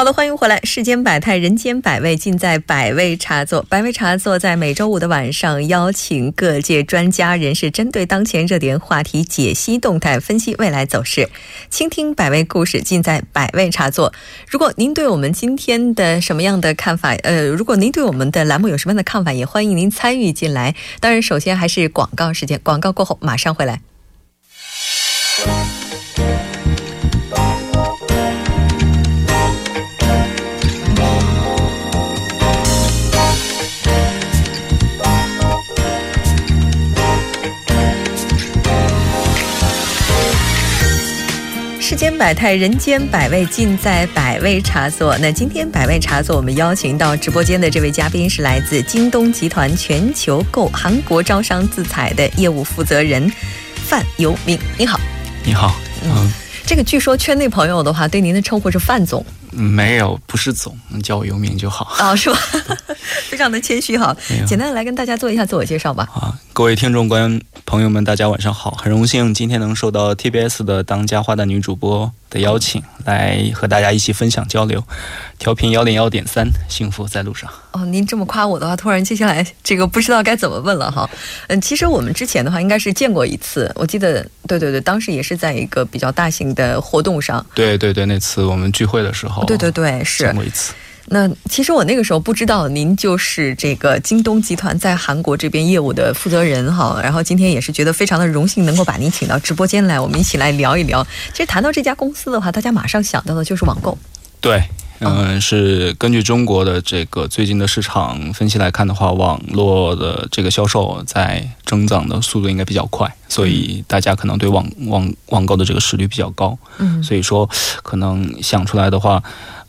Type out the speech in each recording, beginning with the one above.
好的，欢迎回来。世间百态，人间百味，尽在百味茶座。百味茶座在每周五的晚上，邀请各界专家人士，针对当前热点话题解析动态，分析未来走势，倾听百味故事，尽在百味茶座。如果您对我们今天的什么样的看法，呃，如果您对我们的栏目有什么样的看法，也欢迎您参与进来。当然，首先还是广告时间，广告过后马上回来。间百态，人间百味，尽在百味茶座。那今天百味茶座，我们邀请到直播间的这位嘉宾是来自京东集团全球购韩国招商自采的业务负责人范尤明。你好，你好，嗯，这个据说圈内朋友的话，对您的称呼是范总。没有，不是总，叫我尤明就好。哦，是吧？非常的谦虚哈。简单的来跟大家做一下自我介绍吧。啊，各位听众观朋友们，大家晚上好，很荣幸今天能受到 TBS 的当家花旦女主播。的邀请来和大家一起分享交流，调频幺零幺点三，幸福在路上。哦，您这么夸我的话，突然接下来这个不知道该怎么问了哈。嗯，其实我们之前的话应该是见过一次，我记得，对对对，当时也是在一个比较大型的活动上。对对对，那次我们聚会的时候，对对对，是见过一次。那其实我那个时候不知道您就是这个京东集团在韩国这边业务的负责人哈，然后今天也是觉得非常的荣幸能够把您请到直播间来，我们一起来聊一聊。其实谈到这家公司的话，大家马上想到的就是网购。对，嗯，是根据中国的这个最近的市场分析来看的话，网络的这个销售在增长的速度应该比较快，所以大家可能对网网网购的这个实力比较高。嗯，所以说可能想出来的话。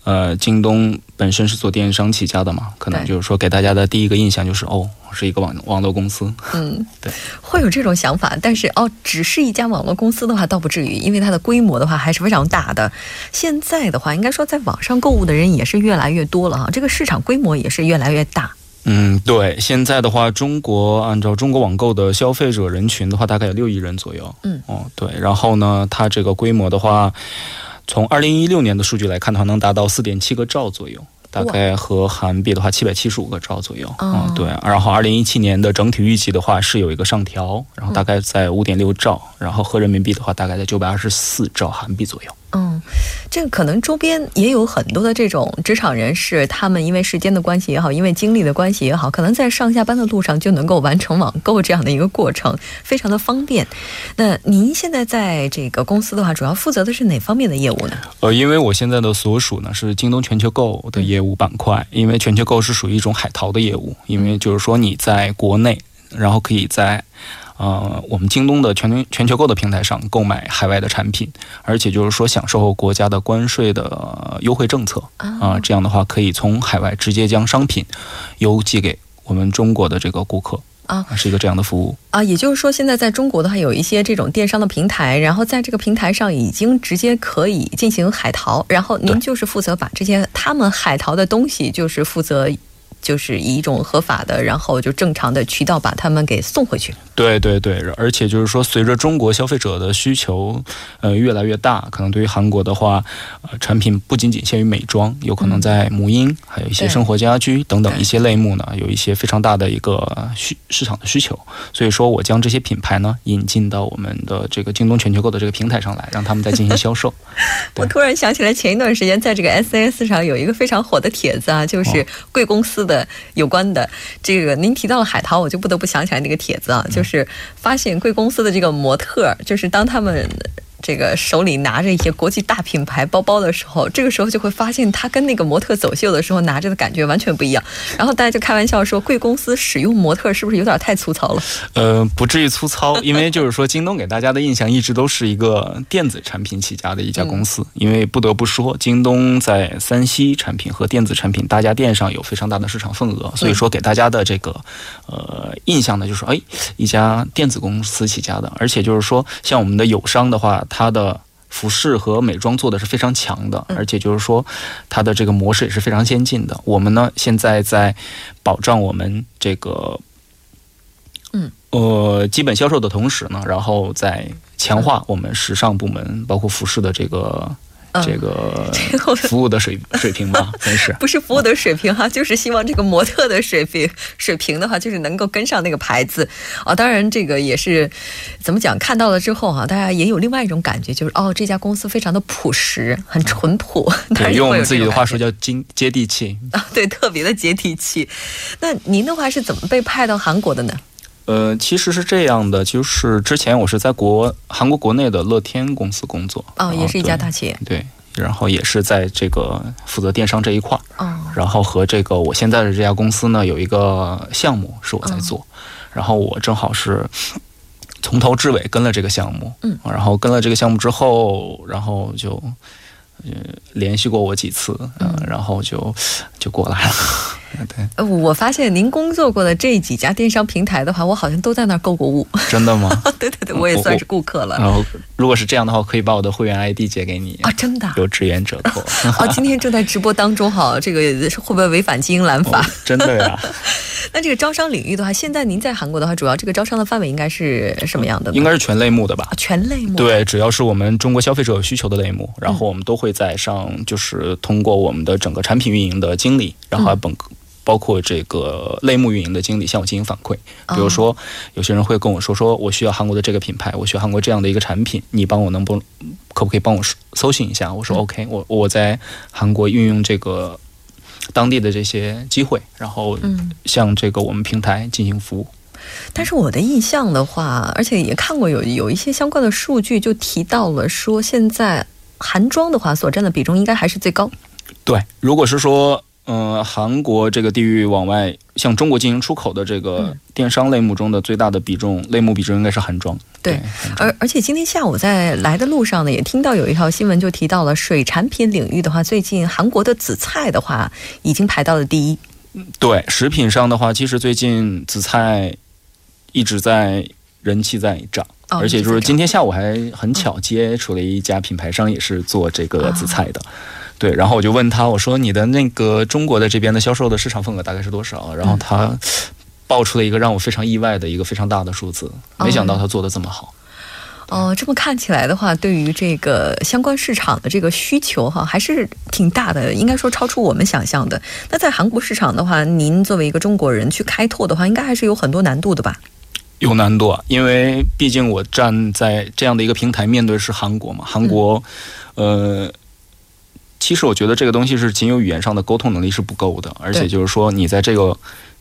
呃，京东本身是做电商起家的嘛，可能就是说给大家的第一个印象就是哦，是一个网网络公司。嗯，对，会有这种想法，但是哦，只是一家网络公司的话，倒不至于，因为它的规模的话还是非常大的。现在的话，应该说在网上购物的人也是越来越多了哈，这个市场规模也是越来越大。嗯，对，现在的话，中国按照中国网购的消费者人群的话，大概有六亿人左右。嗯，哦，对，然后呢，它这个规模的话。从二零一六年的数据来看的话，能达到四点七个兆左右，大概和韩币的话七百七十五个兆左右。嗯，对。然后二零一七年的整体预计的话是有一个上调，然后大概在五点六兆，然后合人民币的话大概在九百二十四兆韩币左右。嗯，这个可能周边也有很多的这种职场人士，他们因为时间的关系也好，因为精力的关系也好，可能在上下班的路上就能够完成网购这样的一个过程，非常的方便。那您现在在这个公司的话，主要负责的是哪方面的业务呢？呃，因为我现在的所属呢是京东全球购的业务板块，因为全球购是属于一种海淘的业务，因为就是说你在国内，然后可以在。呃，我们京东的全球全球购的平台上购买海外的产品，而且就是说享受国家的关税的优惠政策啊，这样的话可以从海外直接将商品邮寄给我们中国的这个顾客啊，是一个这样的服务啊。也就是说，现在在中国的话，有一些这种电商的平台，然后在这个平台上已经直接可以进行海淘，然后您就是负责把这些他们海淘的东西，就是负责。就是以一种合法的，然后就正常的渠道把他们给送回去。对对对，而且就是说，随着中国消费者的需求呃越来越大，可能对于韩国的话，呃，产品不仅仅限于美妆，有可能在母婴，还有一些生活家居等等一些类目呢，有一些非常大的一个需市场的需求。所以说我将这些品牌呢引进到我们的这个京东全球购的这个平台上来，让他们再进行销售。我突然想起来，前一段时间在这个 SAS 上有一个非常火的帖子啊，就是贵公司的。的有关的这个，您提到了海淘，我就不得不想起来那个帖子啊，就是发现贵公司的这个模特，就是当他们。这个手里拿着一些国际大品牌包包的时候，这个时候就会发现他跟那个模特走秀的时候拿着的感觉完全不一样。然后大家就开玩笑说，贵公司使用模特是不是有点太粗糙了？呃，不至于粗糙，因为就是说，京东给大家的印象一直都是一个电子产品起家的一家公司。因为不得不说，京东在三 C 产品和电子产品大家电上有非常大的市场份额，所以说给大家的这个呃印象呢，就是哎，一家电子公司起家的。而且就是说，像我们的友商的话。它的服饰和美妆做的是非常强的，而且就是说它的这个模式也是非常先进的。我们呢现在在保障我们这个，嗯呃基本销售的同时呢，然后在强化我们时尚部门包括服饰的这个。这个 服务的水水平吧，真是不是服务的水平哈，就是希望这个模特的水平水平的话，就是能够跟上那个牌子啊。当然，这个也是怎么讲，看到了之后哈，大家也有另外一种感觉，就是哦，这家公司非常的朴实，很淳朴。对，用我们自己的话说叫接接地气啊，对，特别的接地气。那您的话是怎么被派到韩国的呢？呃，其实是这样的，就是之前我是在国韩国国内的乐天公司工作，哦，也是一家大企业，对，然后也是在这个负责电商这一块儿，哦，然后和这个我现在的这家公司呢有一个项目是我在做，然后我正好是从头至尾跟了这个项目，嗯，然后跟了这个项目之后，然后就呃联系过我几次，嗯，然后就就过来了。对，呃，我发现您工作过的这几家电商平台的话，我好像都在那儿购过物。真的吗？对对对，我也算是顾客了。然后，如果是这样的话，可以把我的会员 ID 借给你啊！真的有职员折扣。哦，今天正在直播当中哈，这个会不会违反经营蓝法？真的呀。那这个招商领域的话，现在您在韩国的话，主要这个招商的范围应该是什么样的呢？应该是全类目的吧？全类目。对，只要是我们中国消费者有需求的类目，然后我们都会在上，就是通过我们的整个产品运营的经理，然后本。包括这个类目运营的经理向我进行反馈，比如说有些人会跟我说，说我需要韩国的这个品牌，我需要韩国这样的一个产品，你帮我能不可不可以帮我搜寻一下？我说 OK，我我在韩国运用这个当地的这些机会，然后向这个我们平台进行服务。但是我的印象的话，而且也看过有有一些相关的数据，就提到了说，现在韩妆的话所占的比重应该还是最高。对，如果是说。嗯，韩国这个地域往外向中国进行出口的这个电商类目中的最大的比重类目比重应该是韩妆。对，而而且今天下午在来的路上呢，也听到有一条新闻就提到了水产品领域的话，最近韩国的紫菜的话已经排到了第一。对，食品上的话，其实最近紫菜一直在人气在涨，而且就是今天下午还很巧接触了一家品牌商，也是做这个紫菜的。对，然后我就问他，我说你的那个中国的这边的销售的市场份额大概是多少？然后他报出了一个让我非常意外的一个非常大的数字，没想到他做的这么好。哦，这么看起来的话，对于这个相关市场的这个需求哈，还是挺大的，应该说超出我们想象的。那在韩国市场的话，您作为一个中国人去开拓的话，应该还是有很多难度的吧？有难度，啊，因为毕竟我站在这样的一个平台，面对是韩国嘛，韩国，呃。其实我觉得这个东西是仅有语言上的沟通能力是不够的，而且就是说你在这个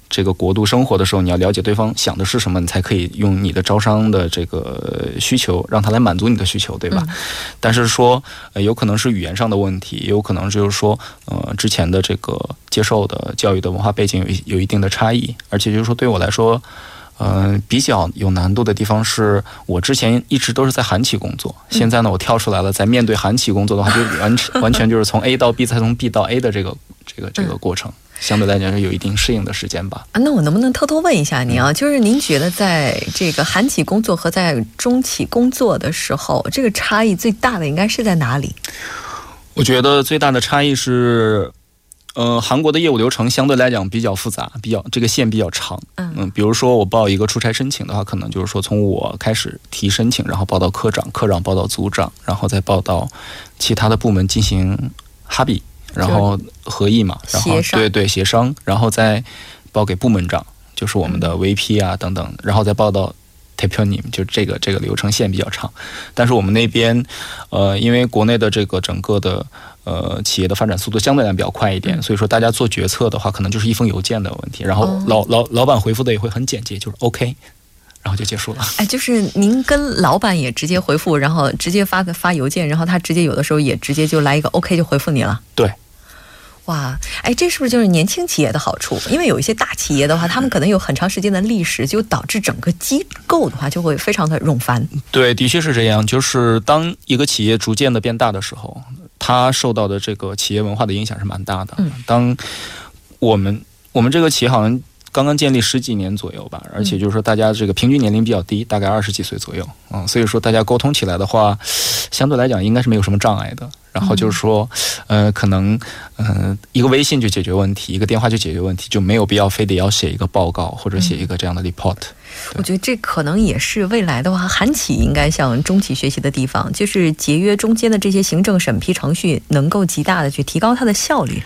这个国度生活的时候，你要了解对方想的是什么，你才可以用你的招商的这个需求让他来满足你的需求，对吧？但是说有可能是语言上的问题，也有可能就是说呃之前的这个接受的教育的文化背景有有一定的差异，而且就是说对我来说。嗯，比较有难度的地方是我之前一直都是在韩企工作，现在呢我跳出来了，在面对韩企工作的话，就完全完全就是从 A 到 B 再从 B 到 A 的这个这个这个过程，相对来讲是有一定适应的时间吧。啊，那我能不能偷偷问一下您啊？就是您觉得在这个韩企工作和在中企工作的时候，这个差异最大的应该是在哪里？我觉得最大的差异是。呃，韩国的业务流程相对来讲比较复杂，比较这个线比较长。嗯，比如说我报一个出差申请的话，可能就是说从我开始提申请，然后报到科长，科长报到组长，然后再报到其他的部门进行哈比，然后合议嘛，然后对对协商，然后再报给部门长，就是我们的 VP 啊等等，然后再报到 t a p o n i m 就这个这个流程线比较长。但是我们那边，呃，因为国内的这个整个的。呃，企业的发展速度相对来讲比较快一点，所以说大家做决策的话，可能就是一封邮件的问题，然后老老老板回复的也会很简洁，就是 OK，然后就结束了。哎，就是您跟老板也直接回复，然后直接发发邮件，然后他直接有的时候也直接就来一个 OK 就回复你了。对，哇，哎，这是不是就是年轻企业的好处？因为有一些大企业的话，他们可能有很长时间的历史，就导致整个机构的话就会非常的冗繁。对，的确是这样。就是当一个企业逐渐的变大的时候。它受到的这个企业文化的影响是蛮大的。嗯，当我们我们这个企业好像刚刚建立十几年左右吧，而且就是说大家这个平均年龄比较低，大概二十几岁左右啊，所以说大家沟通起来的话，相对来讲应该是没有什么障碍的。然后就是说，呃，可能，嗯，一个微信就解决问题，一个电话就解决问题，就没有必要非得要写一个报告或者写一个这样的 report。我觉得这可能也是未来的话，韩企应该向中企学习的地方，就是节约中间的这些行政审批程序，能够极大的去提高它的效率。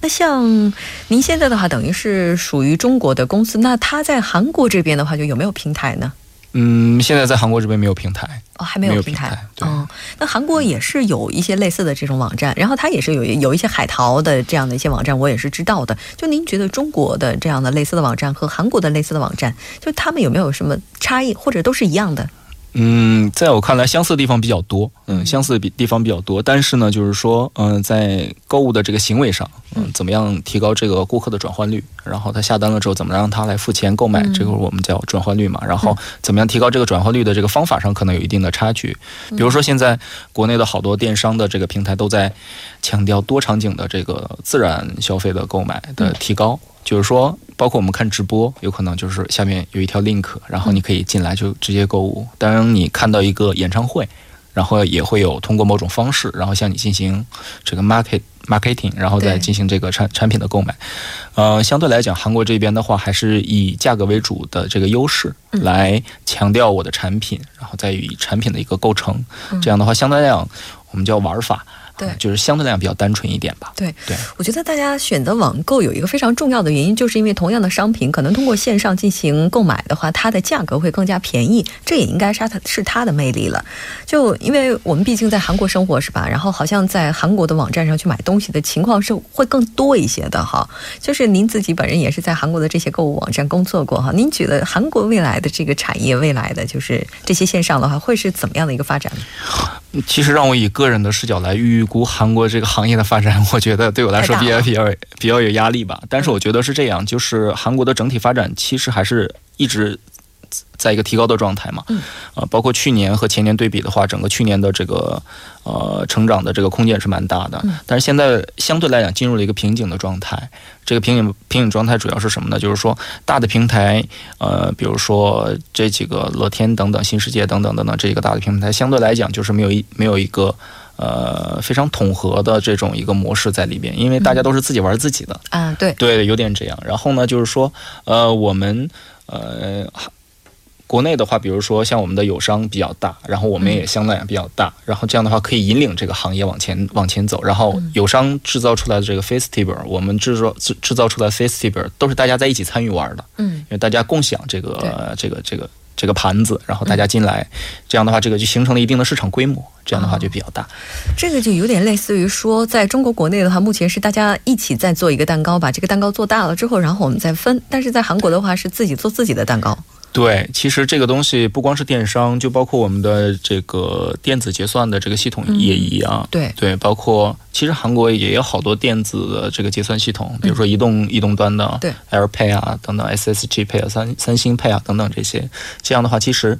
那像您现在的话，等于是属于中国的公司，那它在韩国这边的话，就有没有平台呢？嗯，现在在韩国这边没有平台哦，还没有平台。嗯，那韩国也是有一些类似的这种网站，然后它也是有有一些海淘的这样的一些网站，我也是知道的。就您觉得中国的这样的类似的网站和韩国的类似的网站，就他们有没有什么差异，或者都是一样的？嗯，在我看来，相似的地方比较多。嗯，相似的比地方比较多，但是呢，就是说，嗯，在购物的这个行为上，嗯，怎么样提高这个顾客的转换率？然后他下单了之后，怎么让他来付钱购买？这个我们叫转换率嘛。然后怎么样提高这个转换率的这个方法上，可能有一定的差距。比如说，现在国内的好多电商的这个平台都在强调多场景的这个自然消费的购买的提高。就是说，包括我们看直播，有可能就是下面有一条 link，然后你可以进来就直接购物。当你看到一个演唱会，然后也会有通过某种方式，然后向你进行这个 market marketing，然后再进行这个产产品的购买。呃，相对来讲，韩国这边的话还是以价格为主的这个优势来强调我的产品，然后再以产品的一个构成。这样的话，相对来讲，我们叫玩法。对，就是相对来讲比较单纯一点吧。对对，我觉得大家选择网购有一个非常重要的原因，就是因为同样的商品，可能通过线上进行购买的话，它的价格会更加便宜，这也应该是它是它的魅力了。就因为我们毕竟在韩国生活，是吧？然后好像在韩国的网站上去买东西的情况是会更多一些的哈。就是您自己本人也是在韩国的这些购物网站工作过哈，您觉得韩国未来的这个产业，未来的就是这些线上的话，会是怎么样的一个发展？其实让我以个人的视角来预估韩国这个行业的发展，我觉得对我来说比较比较比较有压力吧。但是我觉得是这样，就是韩国的整体发展其实还是一直在一个提高的状态嘛。嗯。呃，包括去年和前年对比的话，整个去年的这个呃成长的这个空间是蛮大的。嗯。但是现在相对来讲进入了一个瓶颈的状态。这个瓶颈瓶颈状态主要是什么呢？就是说大的平台，呃，比如说这几个乐天等等、新世界等等等等这几个大的平台，相对来讲就是没有一没有一个呃非常统合的这种一个模式在里边，因为大家都是自己玩自己的啊，对对，有点这样。然后呢，就是说呃，我们呃。国内的话，比如说像我们的友商比较大，然后我们也相对比较大，然后这样的话可以引领这个行业往前往前走。然后友商制造出来的这个 festival，我们制作制制造出来的 festival 都是大家在一起参与玩的，嗯，因为大家共享这个这个这个这个盘子，然后大家进来，这样的话这个就形成了一定的市场规模，这样的话就比较大。这个就有点类似于说，在中国国内的话，目前是大家一起在做一个蛋糕，把这个蛋糕做大了之后，然后我们再分。但是在韩国的话，是自己做自己的蛋糕。对，其实这个东西不光是电商，就包括我们的这个电子结算的这个系统也一样。对对，包括其实韩国也有好多电子的这个结算系统，比如说移动移动端的，对 AirPay 啊等等，SSG Pay 啊三三星 Pay 啊等等这些，这样的话其实，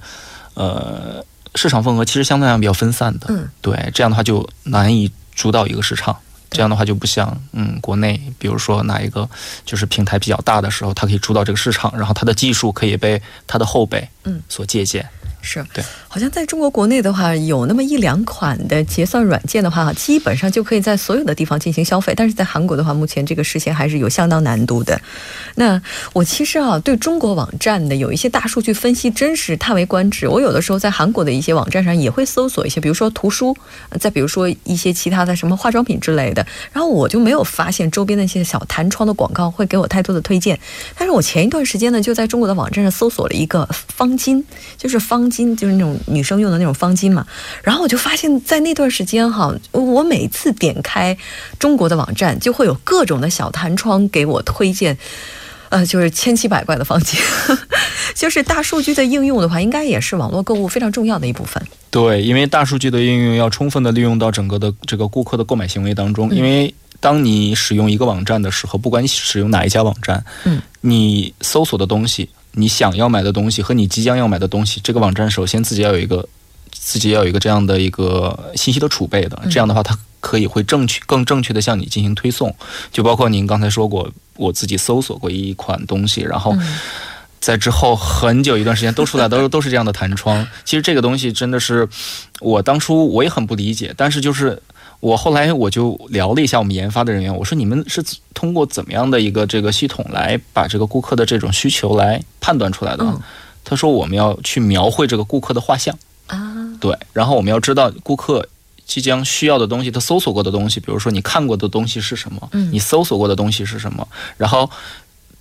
呃，市场份额其实相对来讲比较分散的。嗯，对，这样的话就难以主导一个市场。这样的话就不像嗯，国内比如说哪一个就是平台比较大的时候，它可以主导这个市场，然后它的技术可以被它的后辈嗯所借鉴。是对，好像在中国国内的话，有那么一两款的结算软件的话，基本上就可以在所有的地方进行消费。但是在韩国的话，目前这个事情还是有相当难度的。那我其实啊，对中国网站的有一些大数据分析，真是叹为观止。我有的时候在韩国的一些网站上也会搜索一些，比如说图书，再比如说一些其他的什么化妆品之类的，然后我就没有发现周边的一些小弹窗的广告会给我太多的推荐。但是我前一段时间呢，就在中国的网站上搜索了一个方巾，就是方。巾就是那种女生用的那种方巾嘛，然后我就发现，在那段时间哈，我每次点开中国的网站，就会有各种的小弹窗给我推荐，呃，就是千奇百怪的方巾。就是大数据的应用的话，应该也是网络购物非常重要的一部分。对，因为大数据的应用要充分的利用到整个的这个顾客的购买行为当中，因为当你使用一个网站的时候，不管你使用哪一家网站，嗯，你搜索的东西。你想要买的东西和你即将要买的东西，这个网站首先自己要有一个，自己要有一个这样的一个信息的储备的，这样的话，它可以会正确、更正确的向你进行推送。就包括您刚才说过，我自己搜索过一款东西，然后在之后很久一段时间都出来都 都是这样的弹窗。其实这个东西真的是我当初我也很不理解，但是就是我后来我就聊了一下我们研发的人员，我说你们是通过怎么样的一个这个系统来把这个顾客的这种需求来判断出来的？他说我们要去描绘这个顾客的画像。啊，对，然后我们要知道顾客即将需要的东西，他搜索过的东西，比如说你看过的东西是什么，嗯，你搜索过的东西是什么，然后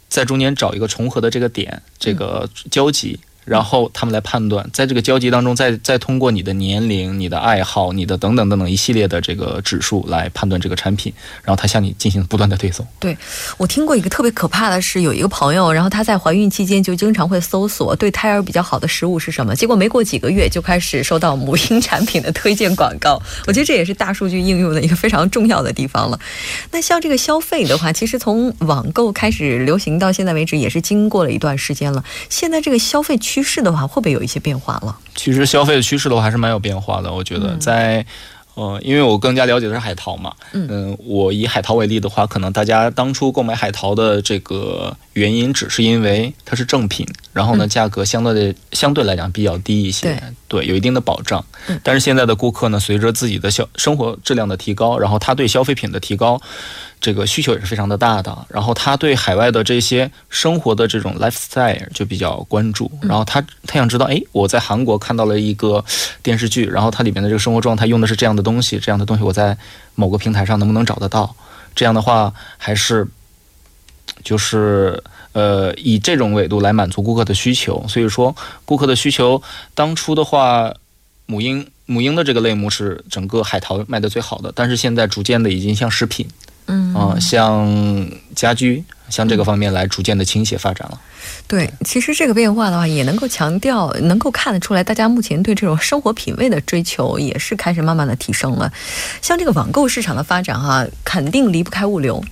在中间找一个重合的这个点，这个交集。然后他们来判断，在这个交集当中，再再通过你的年龄、你的爱好、你的等等等等一系列的这个指数来判断这个产品，然后他向你进行不断的推送。对我听过一个特别可怕的是，有一个朋友，然后她在怀孕期间就经常会搜索对胎儿比较好的食物是什么，结果没过几个月就开始收到母婴产品的推荐广告。我觉得这也是大数据应用的一个非常重要的地方了。那像这个消费的话，其实从网购开始流行到现在为止，也是经过了一段时间了。现在这个消费趋趋势的话，会不会有一些变化了？其实消费的趋势的话，还是蛮有变化的。我觉得在。呃，因为我更加了解的是海淘嘛，嗯，我以海淘为例的话，可能大家当初购买海淘的这个原因，只是因为它是正品，然后呢，价格相对的相对来讲比较低一些，对，有一定的保障。但是现在的顾客呢，随着自己的消生活质量的提高，然后他对消费品的提高，这个需求也是非常的大的。然后他对海外的这些生活的这种 lifestyle 就比较关注，然后他他想知道，哎，我在韩国看到了一个电视剧，然后它里面的这个生活状态用的是这样的。东东西这样的东西，我在某个平台上能不能找得到？这样的话，还是就是呃，以这种维度来满足顾客的需求。所以说，顾客的需求当初的话，母婴母婴的这个类目是整个海淘卖的最好的，但是现在逐渐的已经像食品，嗯啊，像家居。向这个方面来逐渐的倾斜发展了。对，其实这个变化的话，也能够强调，能够看得出来，大家目前对这种生活品味的追求也是开始慢慢的提升了。像这个网购市场的发展哈，肯定离不开物流。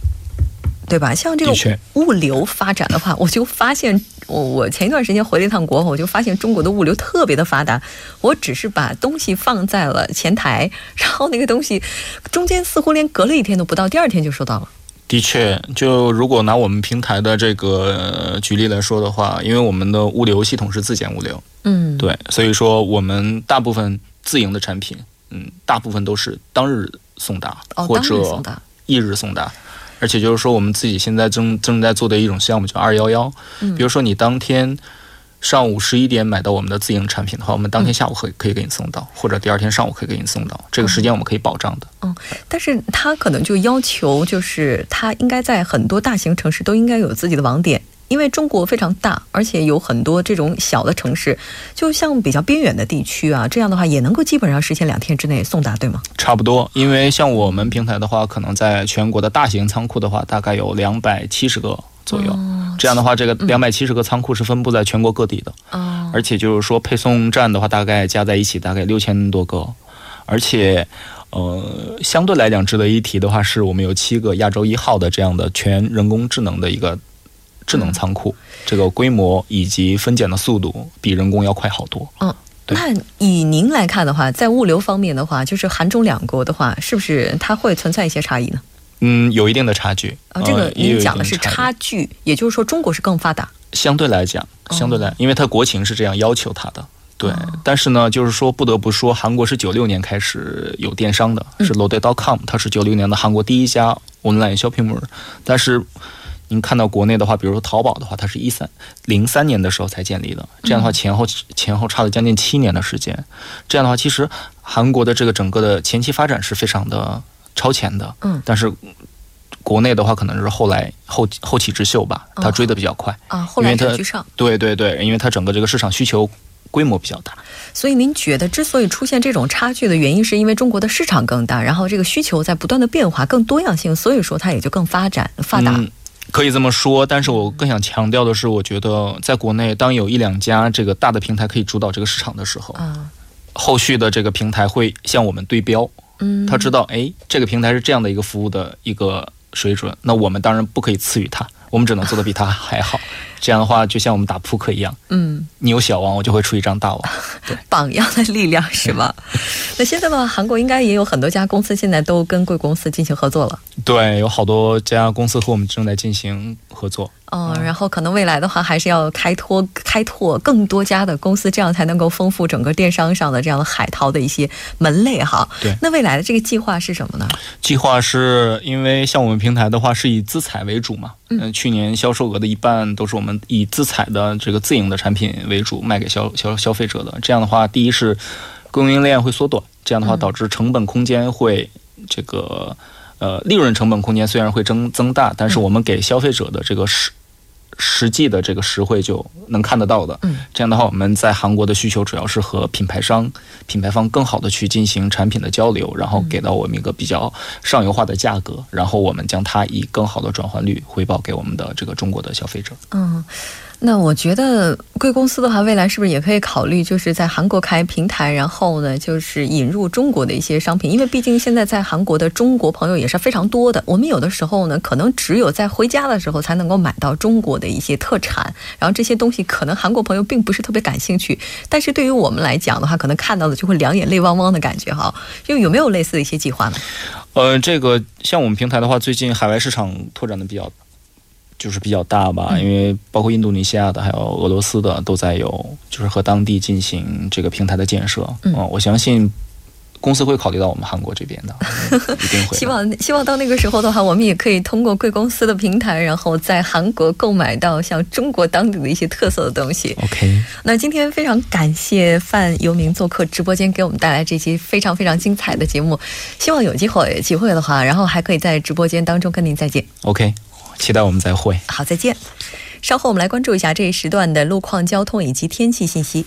对吧？像这个物流发展的话，我就发现，我我前一段时间回了一趟国，我就发现中国的物流特别的发达。我只是把东西放在了前台，然后那个东西中间似乎连隔了一天都不到，第二天就收到了。的确，就如果拿我们平台的这个举例来说的话，因为我们的物流系统是自建物流，嗯，对，所以说我们大部分自营的产品，嗯，大部分都是当日送达或者翌日送达。而且就是说，我们自己现在正正在做的一种项目叫“二幺幺”。比如说，你当天上午十一点买到我们的自营产品的话，我们当天下午可可以给你送到，或者第二天上午可以给你送到。这个时间我们可以保障的。嗯，但是他可能就要求，就是他应该在很多大型城市都应该有自己的网点。因为中国非常大，而且有很多这种小的城市，就像比较边远的地区啊，这样的话也能够基本上实现两天之内送达，对吗？差不多，因为像我们平台的话，可能在全国的大型仓库的话，大概有两百七十个左右。这样的话，这个两百七十个仓库是分布在全国各地的。哦。而且就是说，配送站的话，大概加在一起大概六千多个。而且，呃，相对来讲值得一提的话，是我们有七个亚洲一号的这样的全人工智能的一个。智能仓库这个规模以及分拣的速度比人工要快好多。嗯，那以您来看的话，在物流方面的话，就是韩中两国的话，是不是它会存在一些差异呢？嗯，有一定的差距。啊，这个您讲的是差距，也就是说中国是更发达。相对来讲，相对来，因为它国情是这样要求它的。对，但是呢，就是说不得不说，韩国是九六年开始有电商的，是 Loday.com，它是九六年的韩国第一家 online shopping mall，但是。您看到国内的话，比如说淘宝的话，它是一三零三年的时候才建立的，这样的话前后前后差了将近七年的时间。这样的话，其实韩国的这个整个的前期发展是非常的超前的。嗯，但是国内的话，可能是后来后后起之秀吧，它追的比较快啊，后来居上。对对对，因为它整个这个市场需求规模比较大。所以您觉得，之所以出现这种差距的原因，是因为中国的市场更大，然后这个需求在不断的变化，更多样性，所以说它也就更发展发达。可以这么说，但是我更想强调的是，我觉得在国内，当有一两家这个大的平台可以主导这个市场的时候，后续的这个平台会向我们对标。嗯，他知道，哎，这个平台是这样的一个服务的一个水准，那我们当然不可以次于他，我们只能做的比他还好。这样的话就像我们打扑克一样，嗯，你有小王，我就会出一张大王，对，榜样的力量是吧？那现在的话，韩国应该也有很多家公司现在都跟贵公司进行合作了，对，有好多家公司和我们正在进行合作。嗯，然后可能未来的话，还是要开拓开拓更多家的公司，这样才能够丰富整个电商上的这样的海淘的一些门类哈。对，那未来的这个计划是什么呢？计划是因为像我们平台的话是以资采为主嘛，嗯，去年销售额的一半都是我们以自采的这个自营的产品为主卖给消消消费者的。这样的话，第一是供应链会缩短，这样的话导致成本空间会这个呃利润成本空间虽然会增增大，但是我们给消费者的这个是。实际的这个实惠就能看得到的，嗯，这样的话，我们在韩国的需求主要是和品牌商、品牌方更好的去进行产品的交流，然后给到我们一个比较上游化的价格，然后我们将它以更好的转换率回报给我们的这个中国的消费者，嗯。那我觉得贵公司的话，未来是不是也可以考虑，就是在韩国开平台，然后呢，就是引入中国的一些商品？因为毕竟现在在韩国的中国朋友也是非常多的。我们有的时候呢，可能只有在回家的时候才能够买到中国的一些特产，然后这些东西可能韩国朋友并不是特别感兴趣。但是对于我们来讲的话，可能看到的就会两眼泪汪汪的感觉哈。就有没有类似的一些计划呢？呃，这个像我们平台的话，最近海外市场拓展的比较。就是比较大吧，因为包括印度尼西亚的，还有俄罗斯的，都在有，就是和当地进行这个平台的建设。嗯，我相信公司会考虑到我们韩国这边的，一定会。希望希望到那个时候的话，我们也可以通过贵公司的平台，然后在韩国购买到像中国当地的一些特色的东西。OK。那今天非常感谢范游明做客直播间，给我们带来这期非常非常精彩的节目。希望有机会机会的话，然后还可以在直播间当中跟您再见。OK。期待我们再会。好，再见。稍后我们来关注一下这一时段的路况、交通以及天气信息。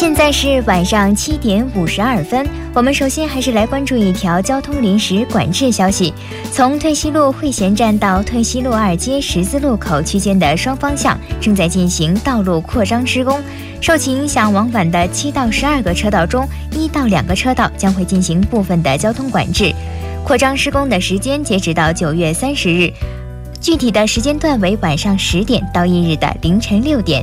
现在是晚上七点五十二分，我们首先还是来关注一条交通临时管制消息：从退西路汇贤站到退西路二街十字路口区间的双方向正在进行道路扩张施工，受其影响，往返的七到十二个车道中，一到两个车道将会进行部分的交通管制。扩张施工的时间截止到九月三十日，具体的时间段为晚上十点到翌日的凌晨六点。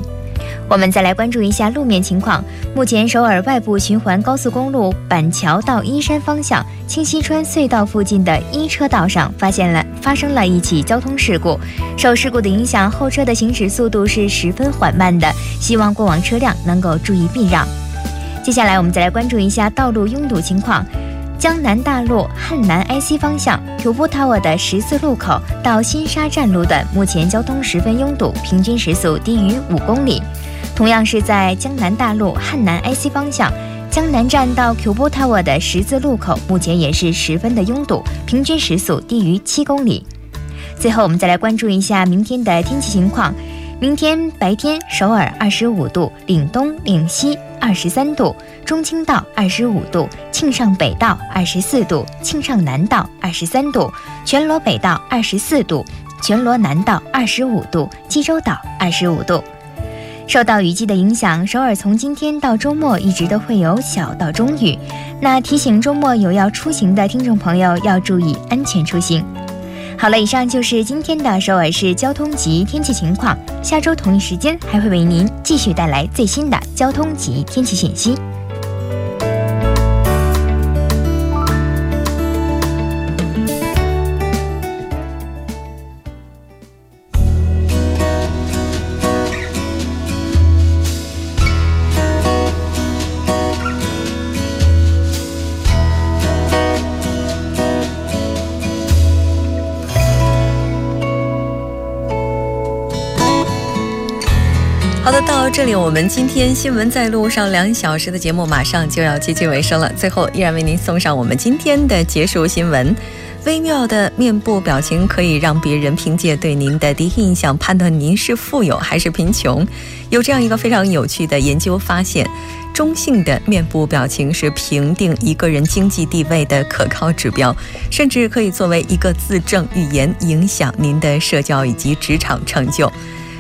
我们再来关注一下路面情况。目前，首尔外部循环高速公路板桥到依山方向清溪川隧道附近的一车道上，发现了发生了一起交通事故。受事故的影响，后车的行驶速度是十分缓慢的，希望过往车辆能够注意避让。接下来，我们再来关注一下道路拥堵情况。江南大路汉南 IC 方向 Q 波 Tower 的十字路口到新沙站路段，目前交通十分拥堵，平均时速低于五公里。同样是在江南大路汉南 IC 方向，江南站到 Q 波 Tower 的十字路口，目前也是十分的拥堵，平均时速低于七公里。最后，我们再来关注一下明天的天气情况。明天白天，首尔二十五度，岭东、岭西二十三度，中青道二十五度，庆尚北道二十四度，庆尚南道二十三度，全罗北道二十四度，全罗南道二十五度，济州岛二十五度。受到雨季的影响，首尔从今天到周末一直都会有小到中雨。那提醒周末有要出行的听众朋友要注意安全出行。好了，以上就是今天的首尔市交通及天气情况。下周同一时间还会为您继续带来最新的交通及天气信息。我们今天新闻在路上两小时的节目马上就要接近尾声了，最后依然为您送上我们今天的结束新闻。微妙的面部表情可以让别人凭借对您的第一印象判断您是富有还是贫穷。有这样一个非常有趣的研究发现，中性的面部表情是评定一个人经济地位的可靠指标，甚至可以作为一个自证预言，影响您的社交以及职场成就。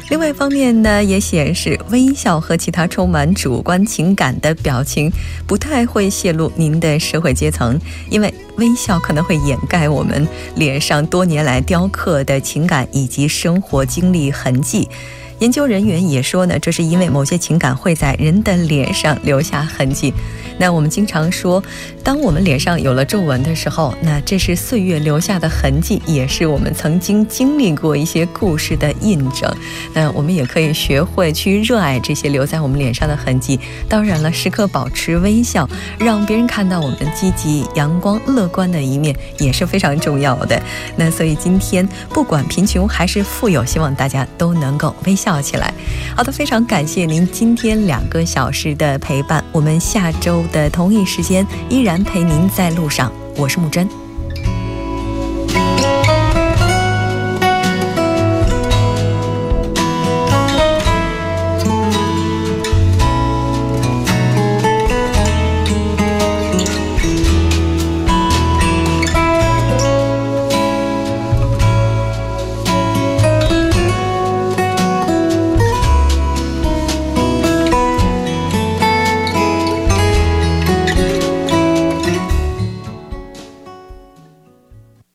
另外一方面呢，也显示微笑和其他充满主观情感的表情不太会泄露您的社会阶层，因为微笑可能会掩盖我们脸上多年来雕刻的情感以及生活经历痕迹。研究人员也说呢，这是因为某些情感会在人的脸上留下痕迹。那我们经常说，当我们脸上有了皱纹的时候，那这是岁月留下的痕迹，也是我们曾经经历过一些故事的印证。那我们也可以学会去热爱这些留在我们脸上的痕迹。当然了，时刻保持微笑，让别人看到我们积极、阳光、乐观的一面，也是非常重要的。那所以今天不管贫穷还是富有，希望大家都能够微笑笑起来。好的，非常感谢您今天两个小时的陪伴，我们下周。的同一时间，依然陪您在路上。我是木真。